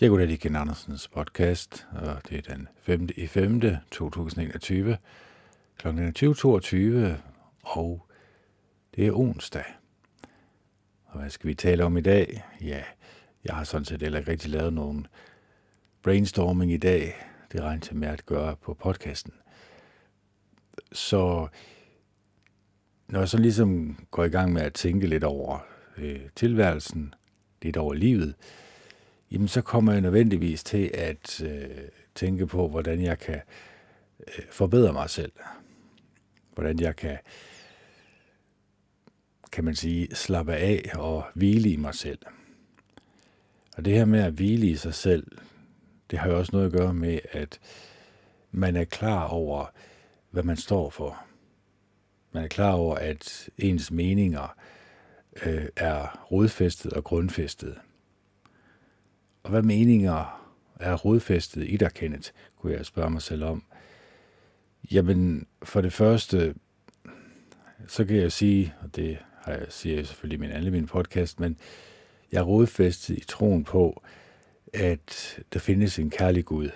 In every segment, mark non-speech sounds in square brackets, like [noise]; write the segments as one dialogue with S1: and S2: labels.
S1: Jeg går til Ken Andersens podcast, og det er den 5. i 5. 2021, kl. 20.22, og det er onsdag. Og hvad skal vi tale om i dag? Ja, jeg har sådan set heller ikke rigtig lavet nogen brainstorming i dag. Det regner til med at gøre på podcasten. Så når jeg så ligesom går i gang med at tænke lidt over øh, tilværelsen, lidt over livet, jamen så kommer jeg nødvendigvis til at øh, tænke på, hvordan jeg kan øh, forbedre mig selv. Hvordan jeg kan, kan man sige, slappe af og hvile i mig selv. Og det her med at hvile i sig selv, det har jo også noget at gøre med, at man er klar over, hvad man står for. Man er klar over, at ens meninger øh, er rodfæstet og grundfæstet. Og hvad meninger er rodfæstet i dig, Kenneth, kunne jeg spørge mig selv om. Jamen, for det første, så kan jeg sige, og det har jeg, siger jeg selvfølgelig i min, alle mine podcast, men jeg er rodfæstet i troen på, at der findes en kærlig Gud.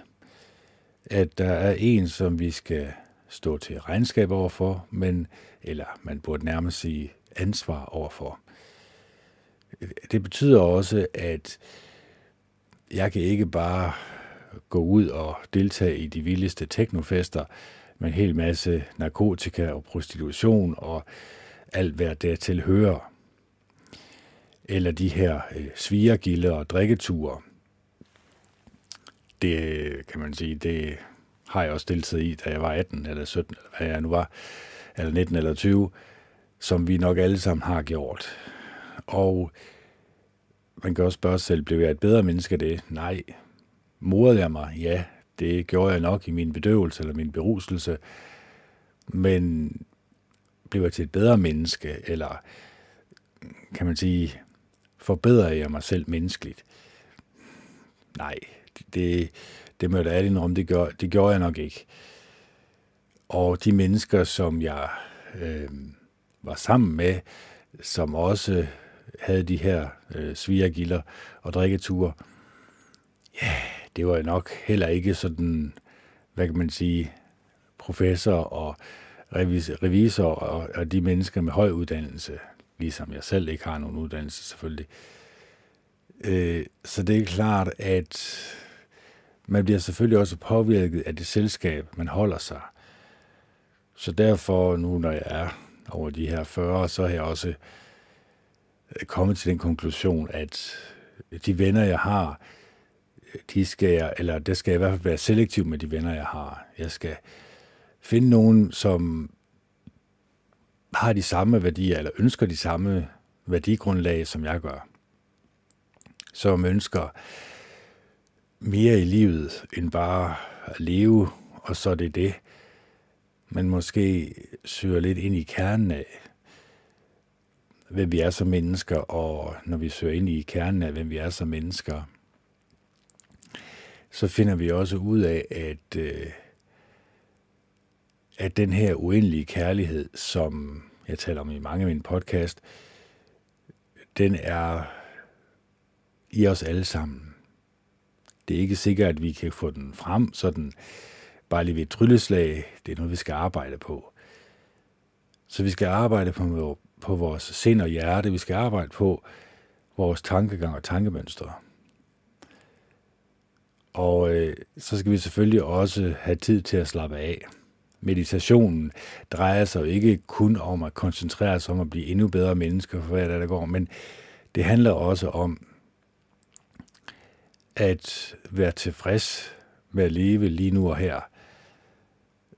S1: At der er en, som vi skal stå til regnskab overfor, men, eller man burde nærmest sige ansvar overfor. Det betyder også, at jeg kan ikke bare gå ud og deltage i de vildeste teknofester med en hel masse narkotika og prostitution og alt hvad dertil hører. Eller de her øh, svigergilde og drikketure. Det kan man sige, det har jeg også deltaget i, da jeg var 18 eller 17, eller hvad jeg nu var, eller 19 eller 20, som vi nok alle sammen har gjort. Og man kan også spørge sig selv, blev jeg et bedre menneske af det? Nej. Morede jeg mig? Ja, det gjorde jeg nok i min bedøvelse eller min beruselse. Men blev jeg til et bedre menneske, eller kan man sige, forbedrer jeg mig selv menneskeligt? Nej, det, det må jeg da ærligt om, det, gør, det gjorde jeg nok ikke. Og de mennesker, som jeg øh, var sammen med, som også havde de her øh, svigergilder og drikketure, ja, det var nok heller ikke sådan, hvad kan man sige, professor og revisor og, og de mennesker med høj uddannelse, ligesom jeg selv ikke har nogen uddannelse selvfølgelig. Øh, så det er klart, at man bliver selvfølgelig også påvirket af det selskab, man holder sig. Så derfor, nu når jeg er over de her 40, så har jeg også Øh, kommet til den konklusion, at de venner, jeg har, de skal jeg, eller det skal jeg i hvert fald være selektiv med de venner, jeg har. Jeg skal finde nogen, som har de samme værdier, eller ønsker de samme værdigrundlag, som jeg gør. Som ønsker mere i livet, end bare at leve, og så er det det. Men måske søger lidt ind i kernen af, hvem vi er som mennesker, og når vi søger ind i kernen af, hvem vi er som mennesker, så finder vi også ud af, at, øh, at den her uendelige kærlighed, som jeg taler om i mange af mine podcast, den er i os alle sammen. Det er ikke sikkert, at vi kan få den frem sådan bare lige ved et trylleslag. Det er noget, vi skal arbejde på. Så vi skal arbejde på, på vores sind og hjerte. Vi skal arbejde på vores tankegang og tankemønstre. Og øh, så skal vi selvfølgelig også have tid til at slappe af. Meditationen drejer sig jo ikke kun om at koncentrere sig om at blive endnu bedre mennesker for hver dag, der går, men det handler også om at være tilfreds med at leve lige nu og her.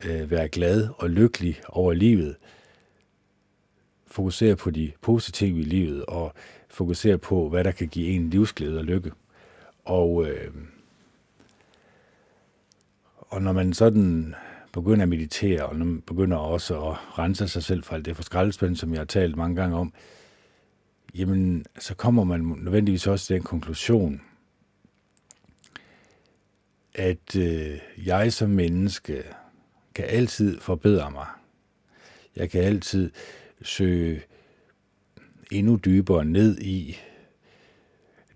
S1: Øh, være glad og lykkelig over livet fokusere på de positive i livet, og fokusere på, hvad der kan give en livsglæde og lykke. Og, øh, og når man sådan begynder at meditere, og når man begynder også at rense sig selv fra alt det for skraldespænd, som jeg har talt mange gange om, jamen, så kommer man nødvendigvis også til den konklusion, at øh, jeg som menneske kan altid forbedre mig. Jeg kan altid søge endnu dybere ned i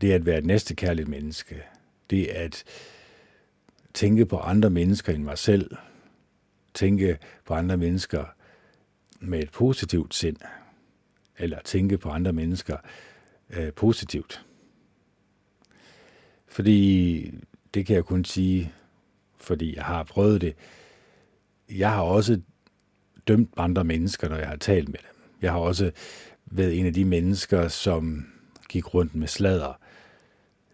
S1: det at være et næstekærligt menneske. Det at tænke på andre mennesker end mig selv. Tænke på andre mennesker med et positivt sind. Eller tænke på andre mennesker øh, positivt. Fordi det kan jeg kun sige, fordi jeg har prøvet det. Jeg har også dømt andre mennesker, når jeg har talt med dem. Jeg har også været en af de mennesker, som gik rundt med sladder.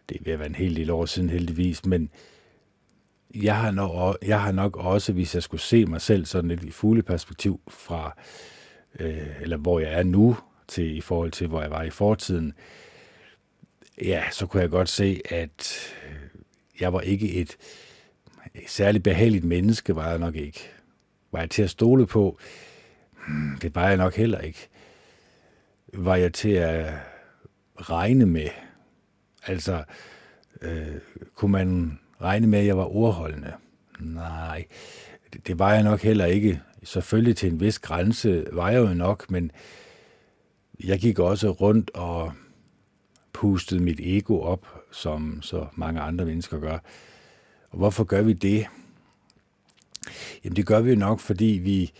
S1: Det er ved at være en hel del år siden heldigvis, men jeg har, nok, jeg har nok også, hvis jeg skulle se mig selv sådan lidt i fugleperspektiv fra, øh, eller hvor jeg er nu, til i forhold til, hvor jeg var i fortiden, ja, så kunne jeg godt se, at jeg var ikke et særligt behageligt menneske, var jeg nok ikke. Var jeg til at stole på? Hmm, det var jeg nok heller ikke. Var jeg til at regne med? Altså, øh, kunne man regne med, at jeg var ordholdende? Nej, det, det var jeg nok heller ikke. Selvfølgelig til en vis grænse var jeg jo nok, men jeg gik også rundt og pustede mit ego op, som så mange andre mennesker gør. Og hvorfor gør vi det? Jamen det gør vi jo nok, fordi vi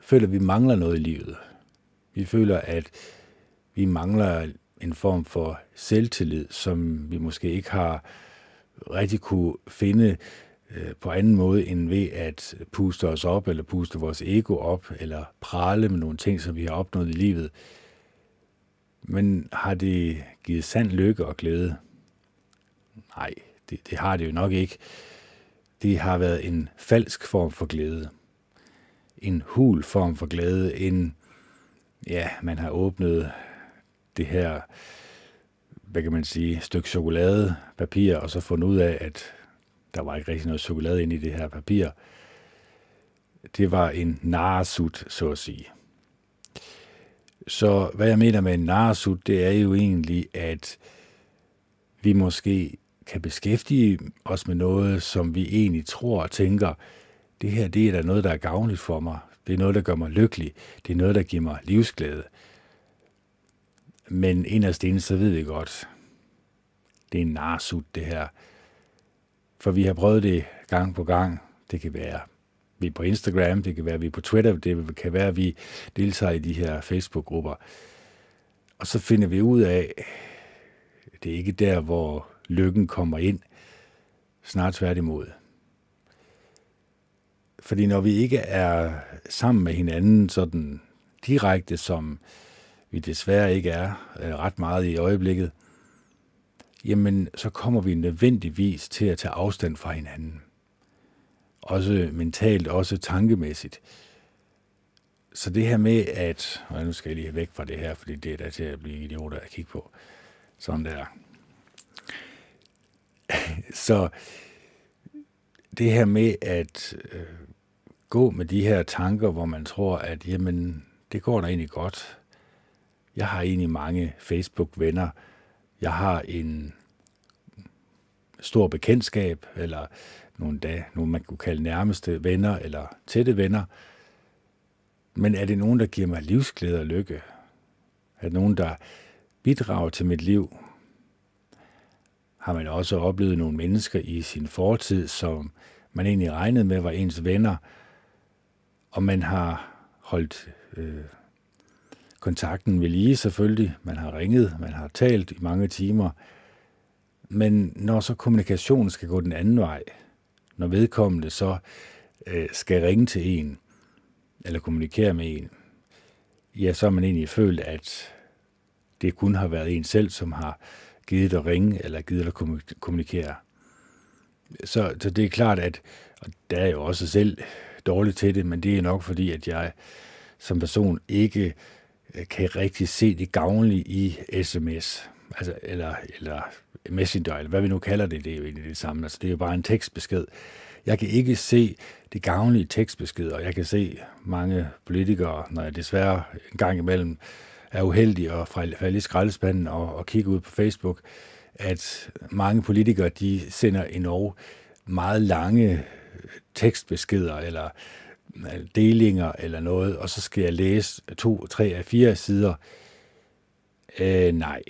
S1: føler, at vi mangler noget i livet. Vi føler, at vi mangler en form for selvtillid, som vi måske ikke har rigtig kunne finde øh, på anden måde end ved at puste os op, eller puste vores ego op, eller prale med nogle ting, som vi har opnået i livet. Men har det givet sand lykke og glæde? Nej, det, det har det jo nok ikke. Det har været en falsk form for glæde. En hul form for glæde. En, ja, man har åbnet det her, hvad kan man sige, stykke chokoladepapir, og så fundet ud af, at der var ikke rigtig noget chokolade inde i det her papir. Det var en narsut, så at sige. Så hvad jeg mener med en narsut, det er jo egentlig, at vi måske kan beskæftige os med noget, som vi egentlig tror og tænker, det her det er da noget, der er gavnligt for mig. Det er noget, der gør mig lykkelig. Det er noget, der giver mig livsglæde. Men inderst inde, så ved vi godt, det er en narsut, det her. For vi har prøvet det gang på gang. Det kan være, vi er på Instagram, det kan være, vi er på Twitter, det kan være, at vi deltager i de her Facebook-grupper. Og så finder vi ud af, det er ikke der, hvor lykken kommer ind. Snart tværtimod. Fordi når vi ikke er sammen med hinanden sådan direkte, som vi desværre ikke er øh, ret meget i øjeblikket, jamen så kommer vi nødvendigvis til at tage afstand fra hinanden. Også mentalt, også tankemæssigt. Så det her med at, og nu skal jeg lige væk fra det her, fordi det er da til at blive idioter at kigge på. Sådan der. [laughs] Så det her med at øh, gå med de her tanker, hvor man tror, at jamen, det går da egentlig godt. Jeg har egentlig mange Facebook-venner. Jeg har en stor bekendtskab, eller nogle dage, nogle man kunne kalde nærmeste venner, eller tætte venner. Men er det nogen, der giver mig livsglæde og lykke? Er det nogen, der bidrager til mit liv? Har man også oplevet nogle mennesker i sin fortid, som man egentlig regnede med var ens venner, og man har holdt øh, kontakten ved lige selvfølgelig. Man har ringet, man har talt i mange timer. Men når så kommunikationen skal gå den anden vej, når vedkommende så øh, skal ringe til en, eller kommunikere med en, ja, så har man egentlig følt, at det kun har været en selv, som har givet at ringe eller givet at kommunikere. Så, så det er klart, at og der er jo også selv dårligt til det, men det er nok fordi, at jeg som person ikke øh, kan rigtig se det gavnlige i sms, altså, eller, eller messenger, eller hvad vi nu kalder det, det er jo egentlig det samme, altså det er jo bare en tekstbesked. Jeg kan ikke se det gavnlige tekstbeskeder, og jeg kan se mange politikere, når jeg desværre en gang imellem er uheldig at falde i skraldespanden og, og kigge ud på Facebook, at mange politikere de sender endnu meget lange tekstbeskeder eller øh, delinger eller noget, og så skal jeg læse to, tre af fire sider. Øh, nej,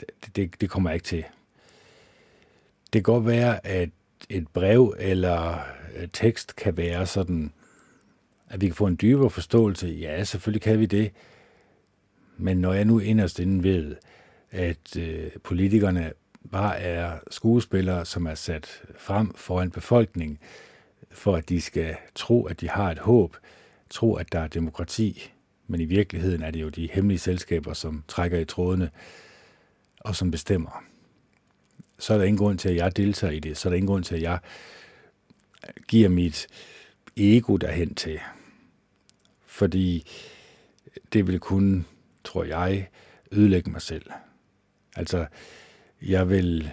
S1: det, det, det kommer jeg ikke til. Det kan godt være, at et brev eller øh, tekst kan være sådan, at vi kan få en dybere forståelse. Ja, selvfølgelig kan vi det. Men når jeg nu inderst inden ved, at øh, politikerne bare er skuespillere, som er sat frem for en befolkning, for at de skal tro, at de har et håb, tro, at der er demokrati, men i virkeligheden er det jo de hemmelige selskaber, som trækker i trådene og som bestemmer. Så er der ingen grund til, at jeg deltager i det. Så er der ingen grund til, at jeg giver mit ego derhen til. Fordi det vil kun, tror jeg, ødelægge mig selv. Altså, jeg vil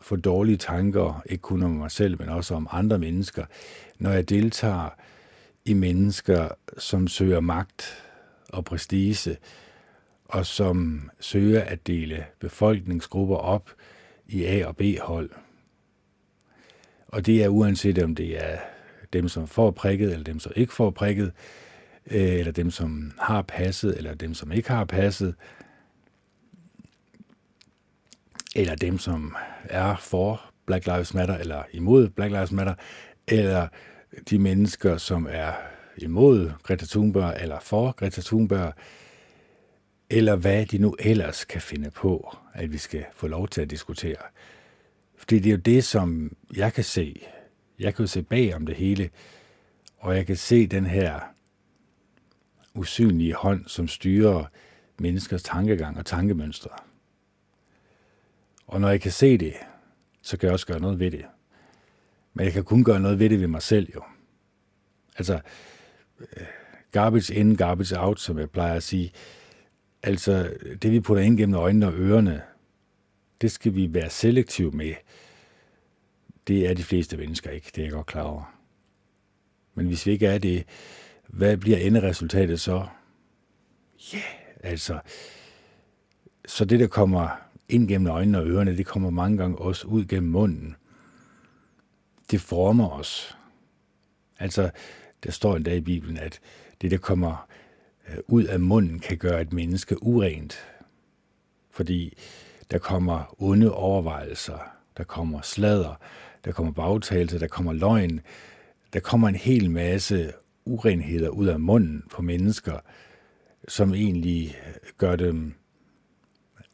S1: få dårlige tanker, ikke kun om mig selv, men også om andre mennesker, når jeg deltager i mennesker, som søger magt og prestige, og som søger at dele befolkningsgrupper op i A- og B-hold. Og det er uanset om det er dem, som får prikket, eller dem, som ikke får prikket, øh, eller dem, som har passet, eller dem, som ikke har passet, eller dem, som er for Black Lives Matter, eller imod Black Lives Matter, eller de mennesker, som er imod Greta Thunberg, eller for Greta Thunberg, eller hvad de nu ellers kan finde på, at vi skal få lov til at diskutere. Fordi det er jo det, som jeg kan se. Jeg kan jo se bag om det hele, og jeg kan se den her usynlige hånd, som styrer menneskers tankegang og tankemønstre. Og når jeg kan se det, så kan jeg også gøre noget ved det. Men jeg kan kun gøre noget ved det ved mig selv jo. Altså, øh, garbage in, garbage out, som jeg plejer at sige. Altså, det vi putter ind gennem øjnene og ørerne, det skal vi være selektive med. Det er de fleste mennesker ikke, det er jeg godt klar over. Men hvis vi ikke er det, hvad bliver enderesultatet så? Ja, yeah, altså, så det, der kommer ind gennem øjnene og ørerne, det kommer mange gange også ud gennem munden. Det former os. Altså, der står endda i Bibelen, at det, der kommer øh, ud af munden, kan gøre et menneske urent. Fordi der kommer onde overvejelser, der kommer slader, der kommer bagtagelse, der kommer løgn, der kommer en hel masse urenheder ud af munden på mennesker, som egentlig gør dem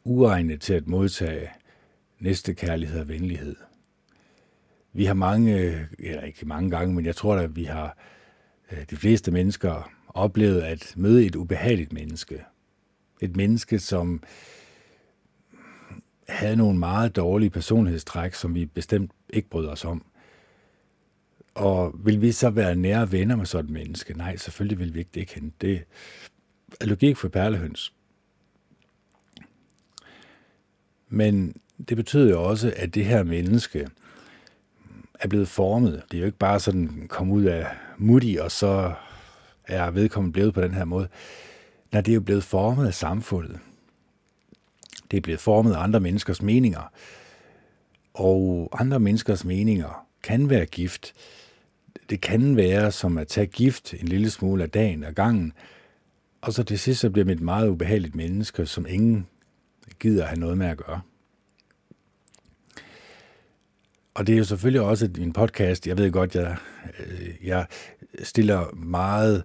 S1: uegnet til at modtage næste kærlighed og venlighed. Vi har mange, eller ikke mange gange, men jeg tror at vi har øh, de fleste mennesker oplevet at møde et ubehageligt menneske. Et menneske, som havde nogle meget dårlige personlighedstræk, som vi bestemt ikke bryder os om. Og vil vi så være nære venner med sådan et menneske? Nej, selvfølgelig vil vi ikke det kende. Det er logik for perlehøns. Men det betyder jo også, at det her menneske er blevet formet. Det er jo ikke bare sådan kom ud af mutti, og så er vedkommende blevet på den her måde. Nej, det er jo blevet formet af samfundet. Det er blevet formet af andre menneskers meninger. Og andre menneskers meninger kan være gift. Det kan være som at tage gift en lille smule af dagen og gangen, og så til sidst så bliver man et meget ubehageligt menneske, som ingen gider have noget med at gøre. Og det er jo selvfølgelig også en podcast. Jeg ved godt, jeg, øh, jeg stiller meget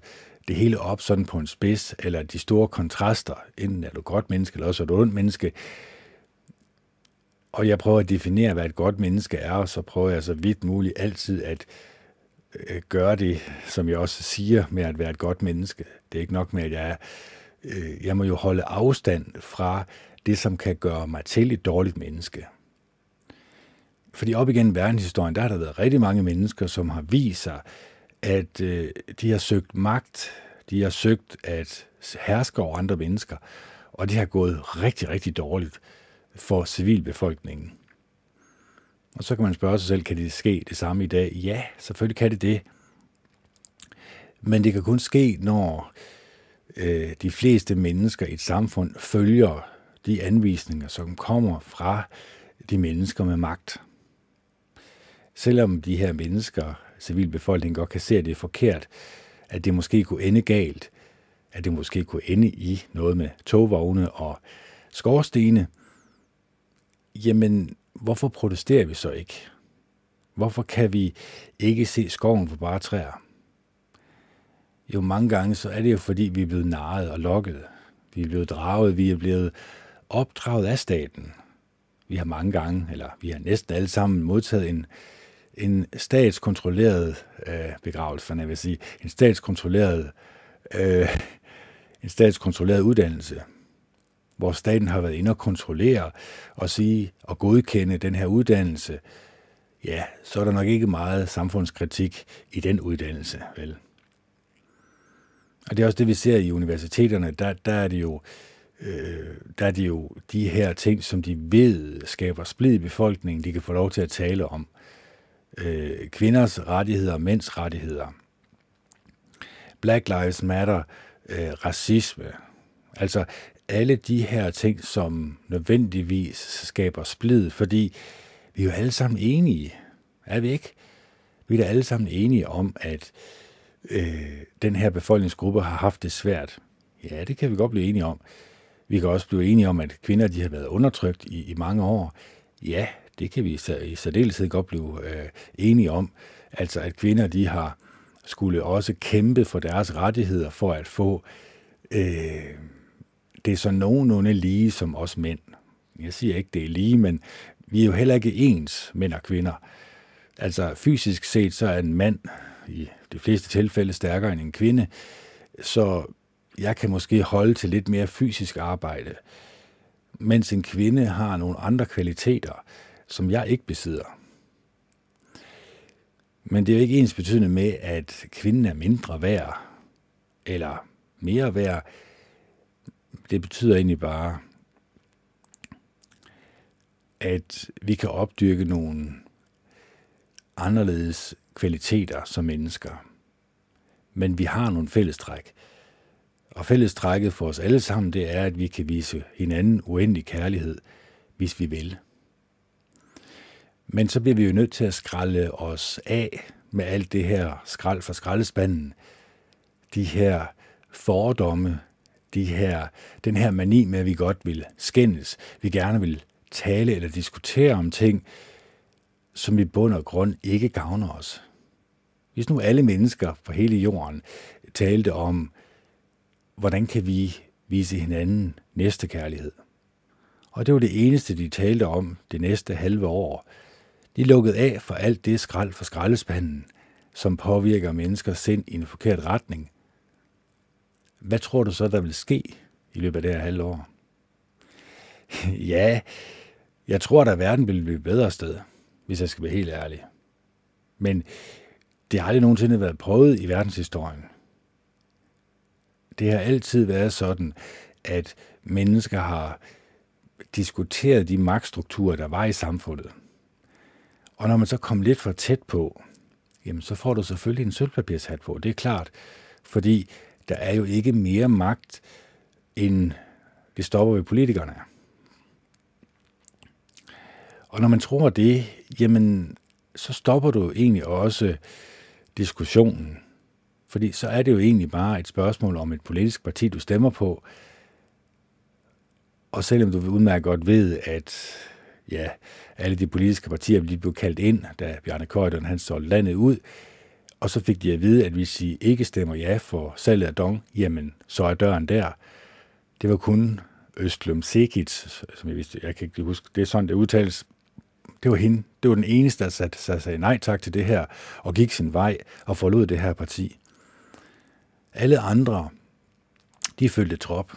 S1: det hele op sådan på en spids, eller de store kontraster. Enten er du godt menneske, eller også er du ondt menneske. Og jeg prøver at definere, hvad et godt menneske er, og så prøver jeg så vidt muligt altid at øh, gøre det, som jeg også siger, med at være et godt menneske. Det er ikke nok med, at jeg er, øh, jeg må jo holde afstand fra det, som kan gøre mig til et dårligt menneske. Fordi op igennem verdenshistorien, der har der været rigtig mange mennesker, som har vist sig, at øh, de har søgt magt, de har søgt at herske over andre mennesker, og det har gået rigtig, rigtig dårligt for civilbefolkningen. Og så kan man spørge sig selv, kan det ske det samme i dag? Ja, selvfølgelig kan det det. Men det kan kun ske, når øh, de fleste mennesker i et samfund følger de anvisninger, som kommer fra de mennesker med magt. Selvom de her mennesker, civilbefolkningen godt kan se, at det er forkert, at det måske kunne ende galt, at det måske kunne ende i noget med togvogne og skorstene, jamen hvorfor protesterer vi så ikke? Hvorfor kan vi ikke se skoven for bare træer? Jo, mange gange så er det jo fordi, vi er blevet narret og lokket. Vi er blevet draget, vi er blevet opdraget af staten. Vi har mange gange, eller vi har næsten alle sammen modtaget en, en statskontrolleret øh, begravelse, jeg vil sige, en statskontrolleret, øh, en statskontrolleret uddannelse, hvor staten har været inde og kontrollere og sige og godkende den her uddannelse, ja, så er der nok ikke meget samfundskritik i den uddannelse, vel? Og det er også det, vi ser i universiteterne. Der, der er det jo øh, der er det jo de her ting, som de ved skaber splid i befolkningen, de kan få lov til at tale om. Øh, kvinders rettigheder, mænds rettigheder. Black Lives Matter, øh, racisme. Altså alle de her ting, som nødvendigvis skaber splid, fordi vi er jo alle sammen enige, er vi ikke? Vi er da alle sammen enige om, at øh, den her befolkningsgruppe har haft det svært. Ja, det kan vi godt blive enige om. Vi kan også blive enige om, at kvinder de har været undertrykt i, i mange år. Ja, det kan vi i særdeleshed godt blive øh, enige om. Altså, at kvinder de har skulle også kæmpe for deres rettigheder for at få øh, det er så nogenlunde lige som os mænd. Jeg siger ikke, det er lige, men vi er jo heller ikke ens, mænd og kvinder. Altså fysisk set, så er en mand i de fleste tilfælde stærkere end en kvinde, så jeg kan måske holde til lidt mere fysisk arbejde, mens en kvinde har nogle andre kvaliteter, som jeg ikke besidder. Men det er jo ikke ens betydende med, at kvinden er mindre værd, eller mere værd. Det betyder egentlig bare, at vi kan opdyrke nogle anderledes kvaliteter som mennesker. Men vi har nogle fællestræk. Og fællestrækket for os alle sammen, det er, at vi kan vise hinanden uendelig kærlighed, hvis vi vil. Men så bliver vi jo nødt til at skralde os af med alt det her skrald fra skraldespanden. De her fordomme, de her, den her mani med, at vi godt vil skændes, vi gerne vil tale eller diskutere om ting, som i bund og grund ikke gavner os. Hvis nu alle mennesker på hele jorden talte om, hvordan kan vi vise hinanden næste kærlighed. Og det var det eneste, de talte om det næste halve år. De lukkede af for alt det skrald for skraldespanden, som påvirker menneskers sind i en forkert retning. Hvad tror du så, der vil ske i løbet af det her halve år? [laughs] ja, jeg tror, at verden vil blive et bedre sted, hvis jeg skal være helt ærlig. Men det har aldrig nogensinde været prøvet i verdenshistorien. Det har altid været sådan, at mennesker har diskuteret de magtstrukturer, der var i samfundet. Og når man så kom lidt for tæt på, jamen så får du selvfølgelig en sølvpapirshat på, det er klart. Fordi der er jo ikke mere magt, end det stopper ved politikerne. Og når man tror det, jamen så stopper du egentlig også diskussionen. Fordi så er det jo egentlig bare et spørgsmål om et politisk parti, du stemmer på. Og selvom du udmærket godt ved, at ja, alle de politiske partier de blev kaldt ind, da Bjarne Køjderen han solgte landet ud, og så fik de at vide, at hvis I ikke stemmer ja for salget af Dong, jamen så er døren der. Det var kun Østlum Sekits, som jeg vidste, jeg kan ikke huske, det er sådan, det udtales, det var hende. Det var den eneste, der sagde, der sagde nej tak til det her, og gik sin vej og forlod det her parti. Alle andre, de følte trop.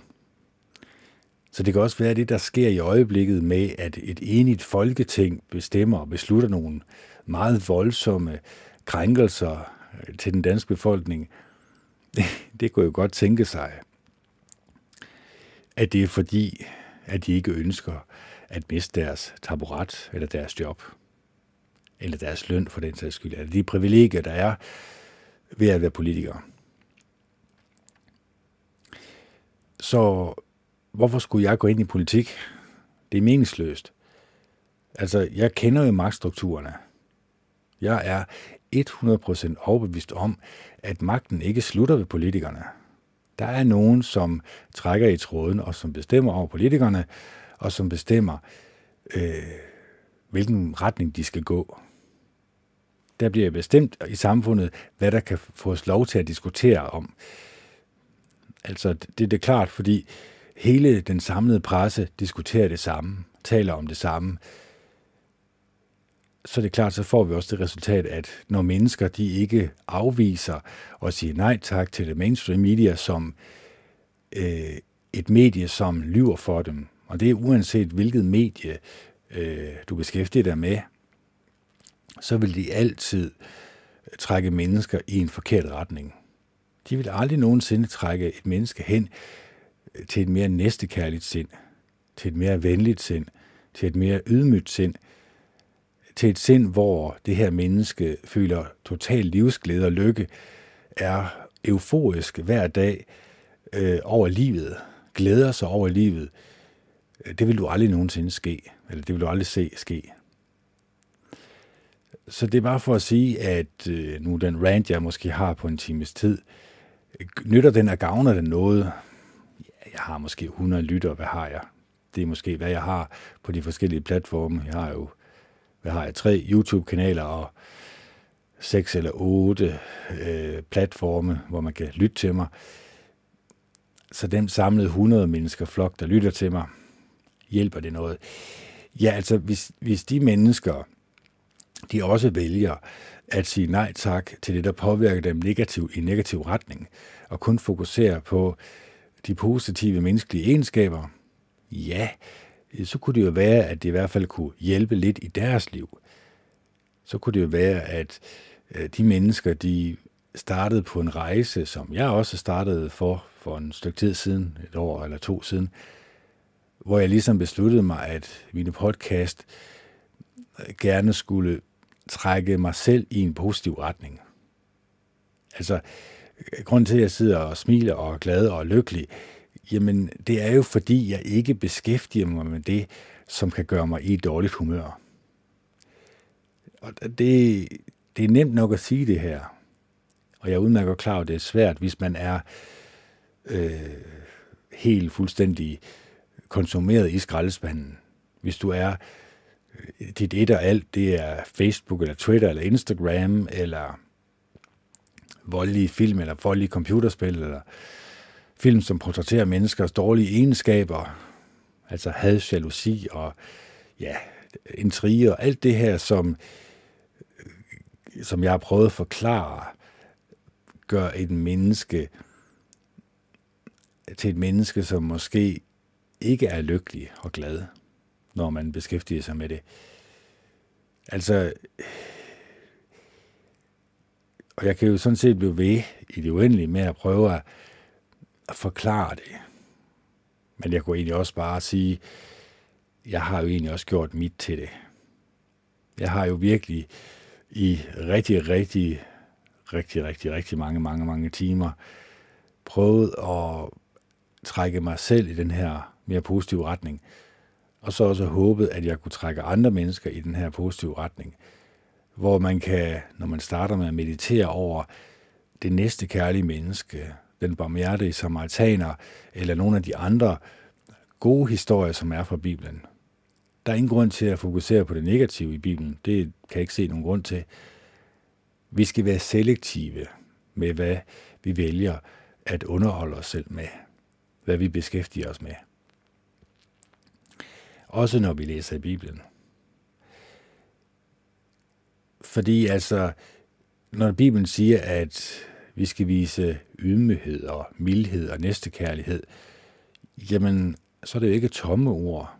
S1: Så det kan også være det, der sker i øjeblikket med, at et enigt folketing bestemmer og beslutter nogle meget voldsomme krænkelser til den danske befolkning. [laughs] Det kunne jo godt tænke sig, at det er fordi, at de ikke ønsker at miste deres taburet eller deres job, eller deres løn for den sags skyld, eller de privilegier, der er ved at være politiker. Så hvorfor skulle jeg gå ind i politik? Det er meningsløst. Altså, jeg kender jo magtstrukturerne. Jeg er 100% overbevist om, at magten ikke slutter ved politikerne. Der er nogen, som trækker i tråden og som bestemmer over politikerne, og som bestemmer, øh, hvilken retning de skal gå. Der bliver bestemt i samfundet, hvad der kan få os lov til at diskutere om. Altså, det, det er klart, fordi hele den samlede presse diskuterer det samme, taler om det samme. Så det er klart, så får vi også det resultat, at når mennesker de ikke afviser og siger nej tak til det mainstream media som øh, et medie, som lyver for dem, og det er uanset hvilket medie øh, du beskæftiger dig med, så vil de altid trække mennesker i en forkert retning. De vil aldrig nogensinde trække et menneske hen øh, til et mere næstekærligt sind, til et mere venligt sind, til et mere ydmygt sind, til et sind, hvor det her menneske føler total livsglæde og lykke, er euforisk hver dag øh, over livet, glæder sig over livet, øh, det vil du aldrig nogensinde ske, eller det vil du aldrig se ske. Så det er bare for at sige, at øh, nu den rant, jeg måske har på en times tid, nytter den og gavner den noget? Jeg har måske 100 lytter, hvad har jeg? Det er måske, hvad jeg har på de forskellige platforme. Jeg har jo, hvad har jeg, tre YouTube-kanaler og seks eller otte øh, platforme, hvor man kan lytte til mig. Så dem samlede 100 mennesker flok, der lytter til mig, hjælper det noget? Ja, altså, hvis, hvis de mennesker, de også vælger at sige nej tak til det, der påvirker dem negativ, i negativ retning, og kun fokusere på de positive menneskelige egenskaber, ja, så kunne det jo være, at det i hvert fald kunne hjælpe lidt i deres liv. Så kunne det jo være, at øh, de mennesker, de startede på en rejse, som jeg også startede for, for en stykke tid siden, et år eller to siden, hvor jeg ligesom besluttede mig, at mine podcast øh, gerne skulle trække mig selv i en positiv retning. Altså, øh, grunden til, at jeg sidder og smiler og er glad og lykkelig, jamen, det er jo fordi, jeg ikke beskæftiger mig med det, som kan gøre mig i dårligt humør. Og det, det er nemt nok at sige det her. Og jeg er udmærket klar at det er svært, hvis man er øh, helt fuldstændig konsumeret i skraldespanden. Hvis du er øh, dit et og alt, det er Facebook eller Twitter eller Instagram eller voldelige film eller voldelige computerspil eller film, som portrætterer menneskers dårlige egenskaber, altså had, jalousi og ja, intriger, alt det her, som, som jeg har prøvet at forklare, gør et menneske til et menneske, som måske ikke er lykkelig og glad, når man beskæftiger sig med det. Altså, og jeg kan jo sådan set blive ved i det uendelige med at prøve at, at forklare det. Men jeg kunne egentlig også bare sige, jeg har jo egentlig også gjort mit til det. Jeg har jo virkelig i rigtig, rigtig, rigtig, rigtig, rigtig mange, mange, mange timer prøvet at trække mig selv i den her mere positive retning. Og så også håbet, at jeg kunne trække andre mennesker i den her positive retning. Hvor man kan, når man starter med at meditere over det næste kærlige menneske, den barmhjertige samaritaner, eller nogle af de andre gode historier, som er fra Bibelen. Der er ingen grund til at fokusere på det negative i Bibelen. Det kan jeg ikke se nogen grund til. Vi skal være selektive med, hvad vi vælger at underholde os selv med. Hvad vi beskæftiger os med. Også når vi læser i Bibelen. Fordi altså, når Bibelen siger, at vi skal vise ydmyghed og mildhed og næstekærlighed, jamen, så er det jo ikke tomme ord.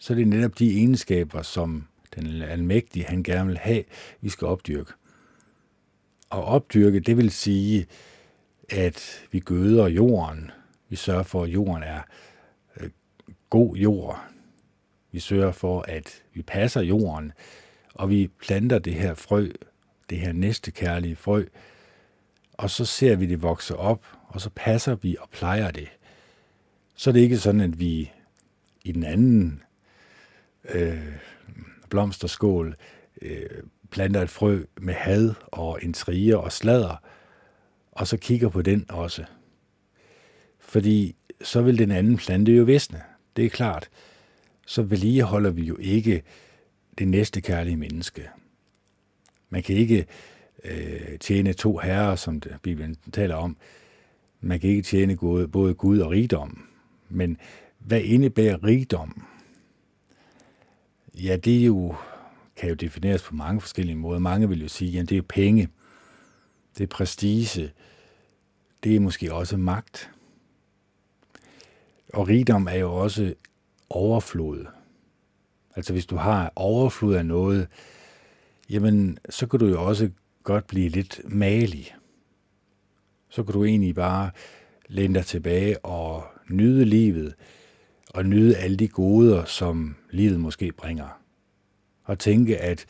S1: Så er det netop de egenskaber, som den almægtige, han gerne vil have, vi skal opdyrke. Og opdyrke, det vil sige, at vi gøder jorden. Vi sørger for, at jorden er øh, god jord. Vi sørger for, at vi passer jorden, og vi planter det her frø, det her næste kærlige frø, og så ser vi det vokse op, og så passer vi og plejer det. Så er det ikke sådan, at vi i den anden øh, blomsterskål øh, planter et frø med had og intriger og sladder, og så kigger på den også. Fordi så vil den anden plante jo visne det er klart, så vedligeholder vi jo ikke det næste kærlige menneske. Man kan ikke øh, tjene to herrer, som det, Bibelen taler om. Man kan ikke tjene både Gud og rigdom. Men hvad indebærer rigdom? Ja, det er jo, kan jo defineres på mange forskellige måder. Mange vil jo sige, at det er penge, det er prestige, det er måske også magt. Og rigdom er jo også overflod. Altså hvis du har overflod af noget, jamen så kan du jo også godt blive lidt malig. Så kan du egentlig bare læne dig tilbage og nyde livet, og nyde alle de goder, som livet måske bringer. Og tænke, at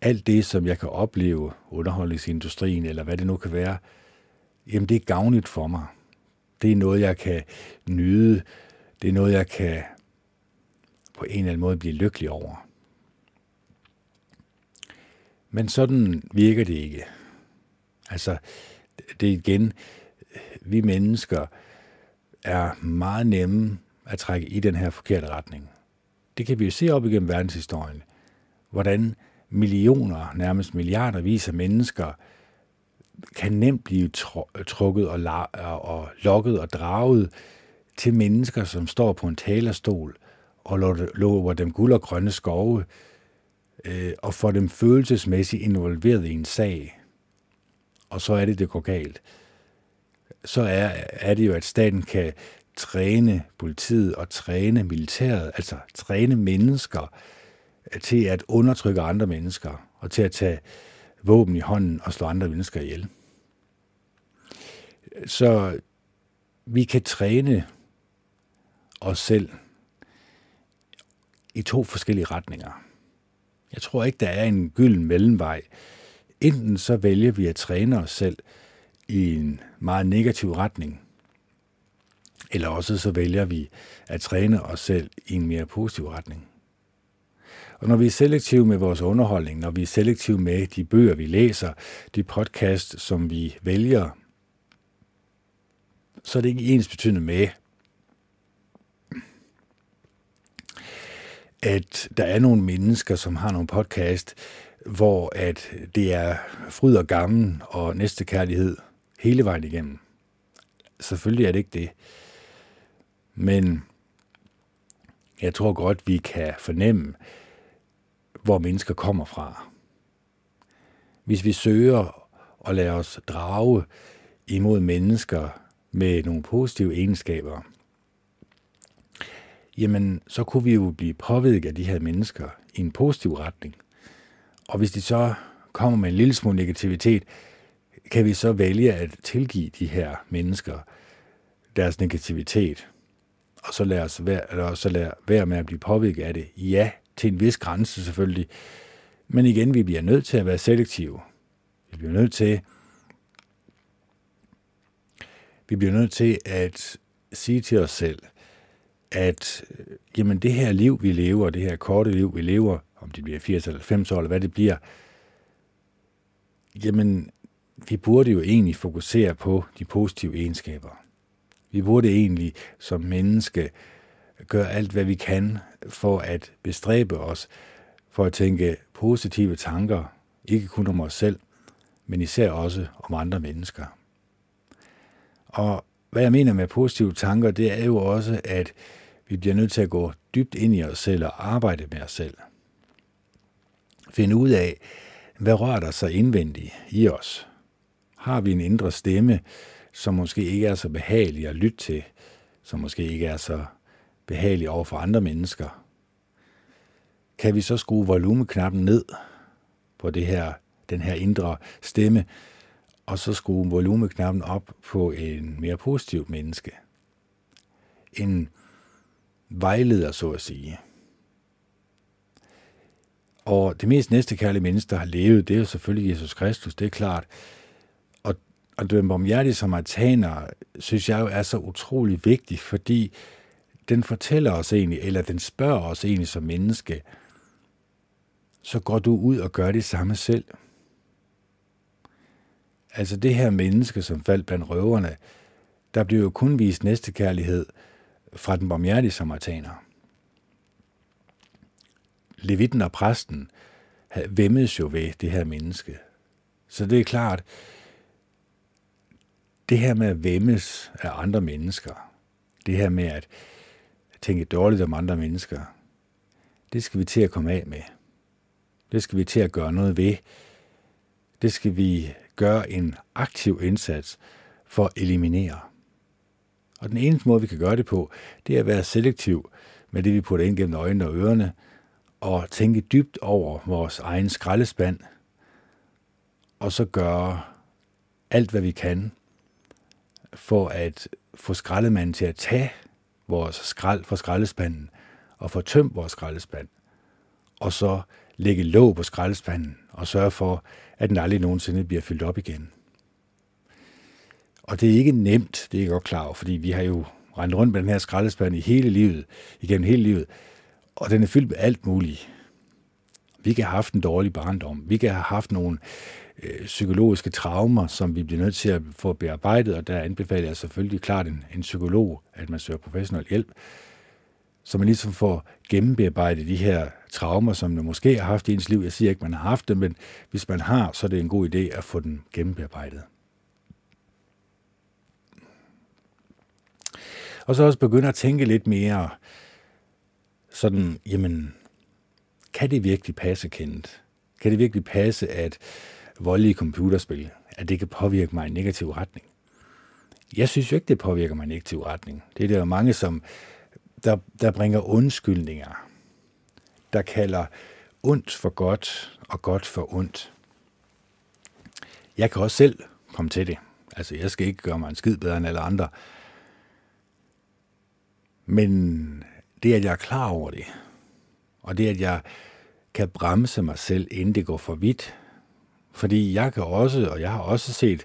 S1: alt det, som jeg kan opleve, underholdningsindustrien eller hvad det nu kan være, jamen det er gavnligt for mig. Det er noget, jeg kan nyde. Det er noget, jeg kan på en eller anden måde blive lykkelig over. Men sådan virker det ikke. Altså, det er igen, vi mennesker er meget nemme at trække i den her forkerte retning. Det kan vi jo se op igennem verdenshistorien, hvordan millioner, nærmest milliarder vis af mennesker kan nemt blive trukket og, la- og lokket og draget til mennesker, som står på en talerstol og lover dem guld og grønne skove, øh, og får dem følelsesmæssigt involveret i en sag. Og så er det, det går galt. Så er, er det jo, at staten kan træne politiet og træne militæret, altså træne mennesker øh, til at undertrykke andre mennesker og til at tage våben i hånden og slå andre mennesker ihjel. Så vi kan træne os selv i to forskellige retninger. Jeg tror ikke, der er en gylden mellemvej. Enten så vælger vi at træne os selv i en meget negativ retning, eller også så vælger vi at træne os selv i en mere positiv retning. Og når vi er selektive med vores underholdning, når vi er selektive med de bøger, vi læser, de podcast, som vi vælger, så er det ikke ens betydende med, at der er nogle mennesker, som har nogle podcast, hvor at det er fryd og gammel og næste kærlighed hele vejen igennem. Selvfølgelig er det ikke det. Men jeg tror godt, vi kan fornemme, hvor mennesker kommer fra. Hvis vi søger og lader os drage imod mennesker med nogle positive egenskaber, jamen så kunne vi jo blive påvirket af de her mennesker i en positiv retning. Og hvis de så kommer med en lille smule negativitet, kan vi så vælge at tilgive de her mennesker deres negativitet, og så lade, os være, eller så lade være med at blive påvirket af det. Ja, til en vis grænse selvfølgelig, men igen, vi bliver nødt til at være selektive. Vi bliver nødt til vi bliver nødt til at sige til os selv, at øh, jamen det her liv, vi lever, det her korte liv, vi lever, om det bliver 80 eller 90 år, eller hvad det bliver, jamen vi burde jo egentlig fokusere på de positive egenskaber. Vi burde egentlig som menneske gøre alt, hvad vi kan for at bestræbe os for at tænke positive tanker, ikke kun om os selv, men især også om andre mennesker. Og hvad jeg mener med positive tanker, det er jo også, at vi bliver nødt til at gå dybt ind i os selv og arbejde med os selv. Finde ud af, hvad rører der sig indvendigt i os? Har vi en indre stemme, som måske ikke er så behagelig at lytte til, som måske ikke er så behagelig over for andre mennesker? Kan vi så skrue volumeknappen ned på det her, den her indre stemme, og så skrue volumeknappen op på en mere positiv menneske? En vejleder, så at sige. Og det mest næstekærlige menneske, der har levet, det er jo selvfølgelig Jesus Kristus, det er klart. Og, og den barmhjertige samaritaner, synes jeg jo er så utrolig vigtig, fordi den fortæller os egentlig, eller den spørger os egentlig som menneske, så går du ud og gør det samme selv. Altså det her menneske, som faldt blandt røverne, der blev jo kun vist næstekærlighed fra den barmhjertige samaritaner. levitten og præsten vemmes jo ved det her menneske. Så det er klart, det her med at vemmes af andre mennesker, det her med at tænke dårligt om andre mennesker, det skal vi til at komme af med. Det skal vi til at gøre noget ved. Det skal vi gøre en aktiv indsats for at eliminere. Og den eneste måde, vi kan gøre det på, det er at være selektiv med det, vi putter ind gennem øjnene og ørerne, og tænke dybt over vores egen skraldespand, og så gøre alt, hvad vi kan, for at få skraldemanden til at tage vores skrald fra skraldespanden, og få tømt vores skraldespand, og så lægge låg på skraldespanden, og sørge for, at den aldrig nogensinde bliver fyldt op igen. Og det er ikke nemt, det er jeg godt klar over, fordi vi har jo rendt rundt med den her skraldespand i hele livet, igennem hele livet, og den er fyldt med alt muligt. Vi kan have haft en dårlig barndom. Vi kan have haft nogle øh, psykologiske traumer, som vi bliver nødt til at få bearbejdet, og der anbefaler jeg selvfølgelig klart en, en psykolog, at man søger professionel hjælp, så man ligesom får gennembearbejdet de her traumer, som man måske har haft i ens liv. Jeg siger ikke, at man har haft dem, men hvis man har, så er det en god idé at få den gennembearbejdet. Og så også begynde at tænke lidt mere sådan, jamen, kan det virkelig passe, kendt? Kan det virkelig passe, at voldelige computerspil, at det kan påvirke mig i en negativ retning? Jeg synes jo ikke, det påvirker mig i en negativ retning. Det er der jo mange, som der, der bringer undskyldninger, der kalder ondt for godt og godt for ondt. Jeg kan også selv komme til det. Altså, jeg skal ikke gøre mig en skid bedre end alle andre. Men det, at jeg er klar over det, og det, at jeg kan bremse mig selv, inden det går for vidt. Fordi jeg kan også, og jeg har også set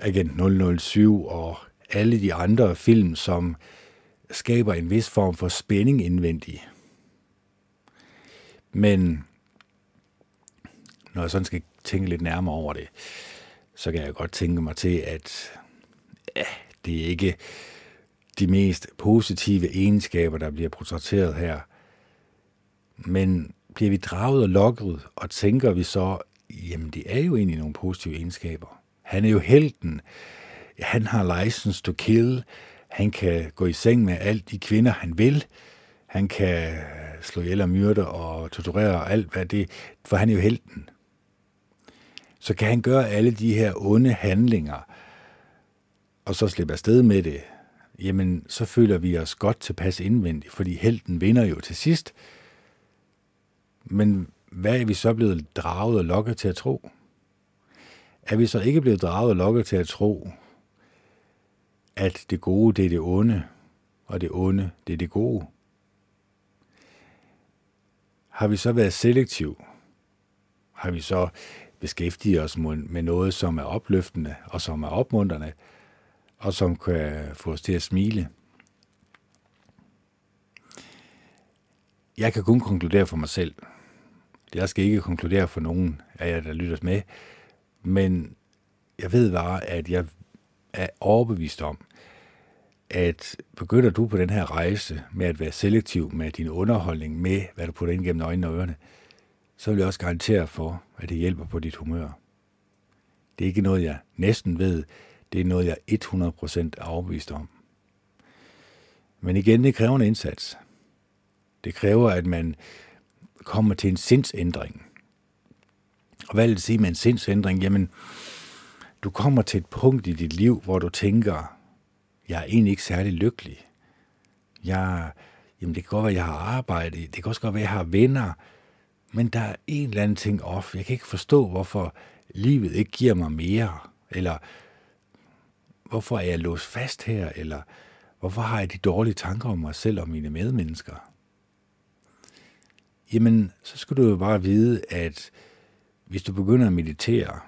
S1: Agent 007 og alle de andre film, som skaber en vis form for spænding indvendig. Men når jeg sådan skal tænke lidt nærmere over det, så kan jeg godt tænke mig til, at ja, det er ikke de mest positive egenskaber, der bliver portrætteret her. Men bliver vi draget og lokket, og tænker vi så, jamen det er jo egentlig nogle positive egenskaber. Han er jo helten. Han har license to kill. Han kan gå i seng med alt de kvinder, han vil. Han kan slå ihjel og myrde og torturere og alt, hvad det for han er jo helten. Så kan han gøre alle de her onde handlinger, og så slippe afsted med det, jamen så føler vi os godt tilpas indvendigt, fordi helten vinder jo til sidst. Men hvad er vi så blevet draget og lokket til at tro? Er vi så ikke blevet draget og lokket til at tro, at det gode, det er det onde, og det onde, det er det gode? Har vi så været selektiv? Har vi så beskæftiget os med noget, som er opløftende og som er opmuntrende, og som kan få os til at smile? Jeg kan kun konkludere for mig selv. Jeg skal ikke konkludere for nogen af jer, der lytter med, men jeg ved bare, at jeg er overbevist om, at begynder du på den her rejse med at være selektiv med din underholdning, med hvad du putter ind gennem øjnene og ørerne, så vil jeg også garantere for, at det hjælper på dit humør. Det er ikke noget, jeg næsten ved. Det er noget, jeg 100% er overbevist om. Men igen, det kræver en indsats. Det kræver, at man kommer til en sindsændring. Og hvad vil det sige med en sindsændring? Jamen, du kommer til et punkt i dit liv, hvor du tænker, jeg er egentlig ikke særlig lykkelig. Jeg, jamen det kan godt være, at jeg har arbejde, det kan også godt være, at jeg har venner, men der er en eller anden ting off. Jeg kan ikke forstå, hvorfor livet ikke giver mig mere, eller hvorfor er jeg låst fast her, eller hvorfor har jeg de dårlige tanker om mig selv og mine medmennesker? Jamen, så skal du jo bare vide, at hvis du begynder at meditere,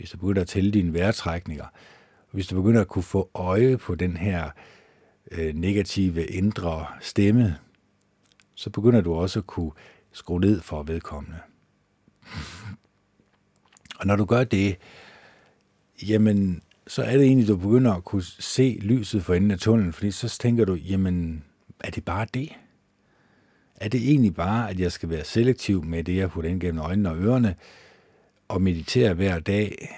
S1: hvis du begynder at tælle dine vejrtrækninger, hvis du begynder at kunne få øje på den her øh, negative indre stemme, så begynder du også at kunne skrue ned for vedkommende. Og når du gør det, jamen, så er det egentlig, du begynder at kunne se lyset for enden af tunnelen, fordi så tænker du, jamen, er det bare det? Er det egentlig bare, at jeg skal være selektiv med det, jeg putter ind gennem øjnene og ørerne, og meditere hver dag,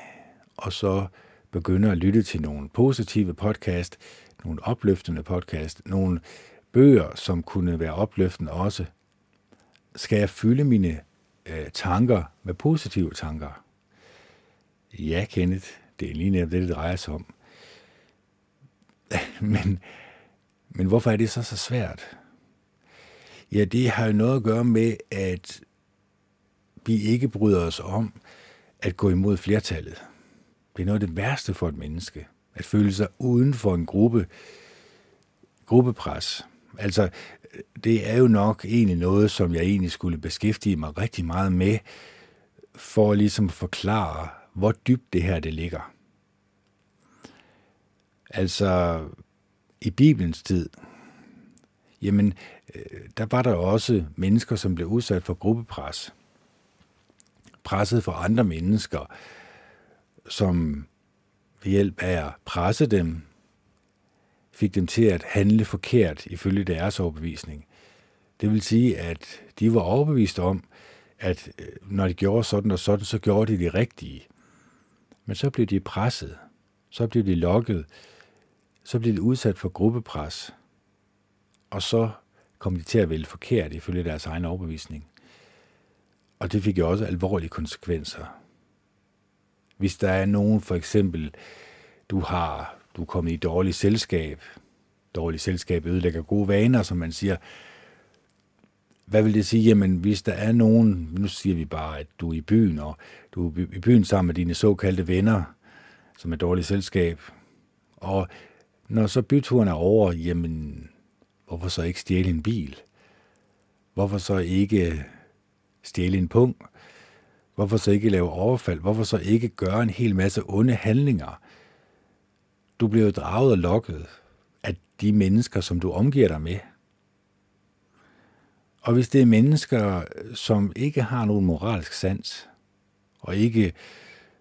S1: og så begynde at lytte til nogle positive podcast, nogle opløftende podcast, nogle bøger, som kunne være opløftende også. Skal jeg fylde mine øh, tanker med positive tanker? Ja, Kenneth, det er lige netop det, det drejer sig om. [laughs] Men, men hvorfor er det så så svært? Ja, det har jo noget at gøre med, at vi ikke bryder os om at gå imod flertallet. Det er noget af det værste for et menneske, at føle sig uden for en gruppe, gruppepres. Altså, det er jo nok egentlig noget, som jeg egentlig skulle beskæftige mig rigtig meget med, for at ligesom forklare, hvor dybt det her det ligger. Altså, i Bibelens tid, jamen, øh, der var der også mennesker, som blev udsat for gruppepres. Presset for andre mennesker, som ved hjælp af at presse dem, fik dem til at handle forkert ifølge deres overbevisning. Det vil sige, at de var overbevist om, at øh, når de gjorde sådan og sådan, så gjorde de det rigtige. Men så blev de presset, så blev de lokket, så blev de udsat for gruppepres, og så kom de til at vælge forkert ifølge deres egen overbevisning. Og det fik jo også alvorlige konsekvenser. Hvis der er nogen, for eksempel, du har du er kommet i dårligt selskab, dårligt selskab ødelægger gode vaner, som man siger, hvad vil det sige? Jamen, hvis der er nogen, nu siger vi bare, at du er i byen, og du er i byen sammen med dine såkaldte venner, som er dårligt selskab, og når så byturen er over, jamen, hvorfor så ikke stjæle en bil? Hvorfor så ikke stjæle en pung? Hvorfor så ikke lave overfald? Hvorfor så ikke gøre en hel masse onde handlinger? Du bliver jo draget og lokket af de mennesker, som du omgiver dig med. Og hvis det er mennesker, som ikke har nogen moralsk sans, og ikke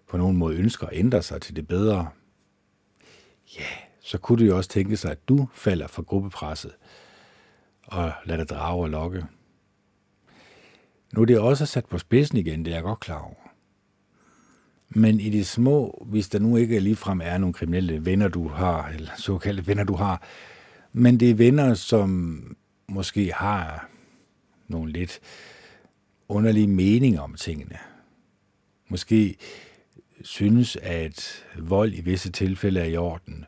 S1: på nogen måde ønsker at ændre sig til det bedre, ja, så kunne det jo også tænke sig, at du falder for gruppepresset og lader dig drage og lokke. Nu er det også sat på spidsen igen, det er jeg godt klar over. Men i de små, hvis der nu ikke ligefrem er nogle kriminelle venner, du har, eller såkaldte venner, du har, men det er venner, som måske har nogle lidt underlige meninger om tingene. Måske synes, at vold i visse tilfælde er i orden,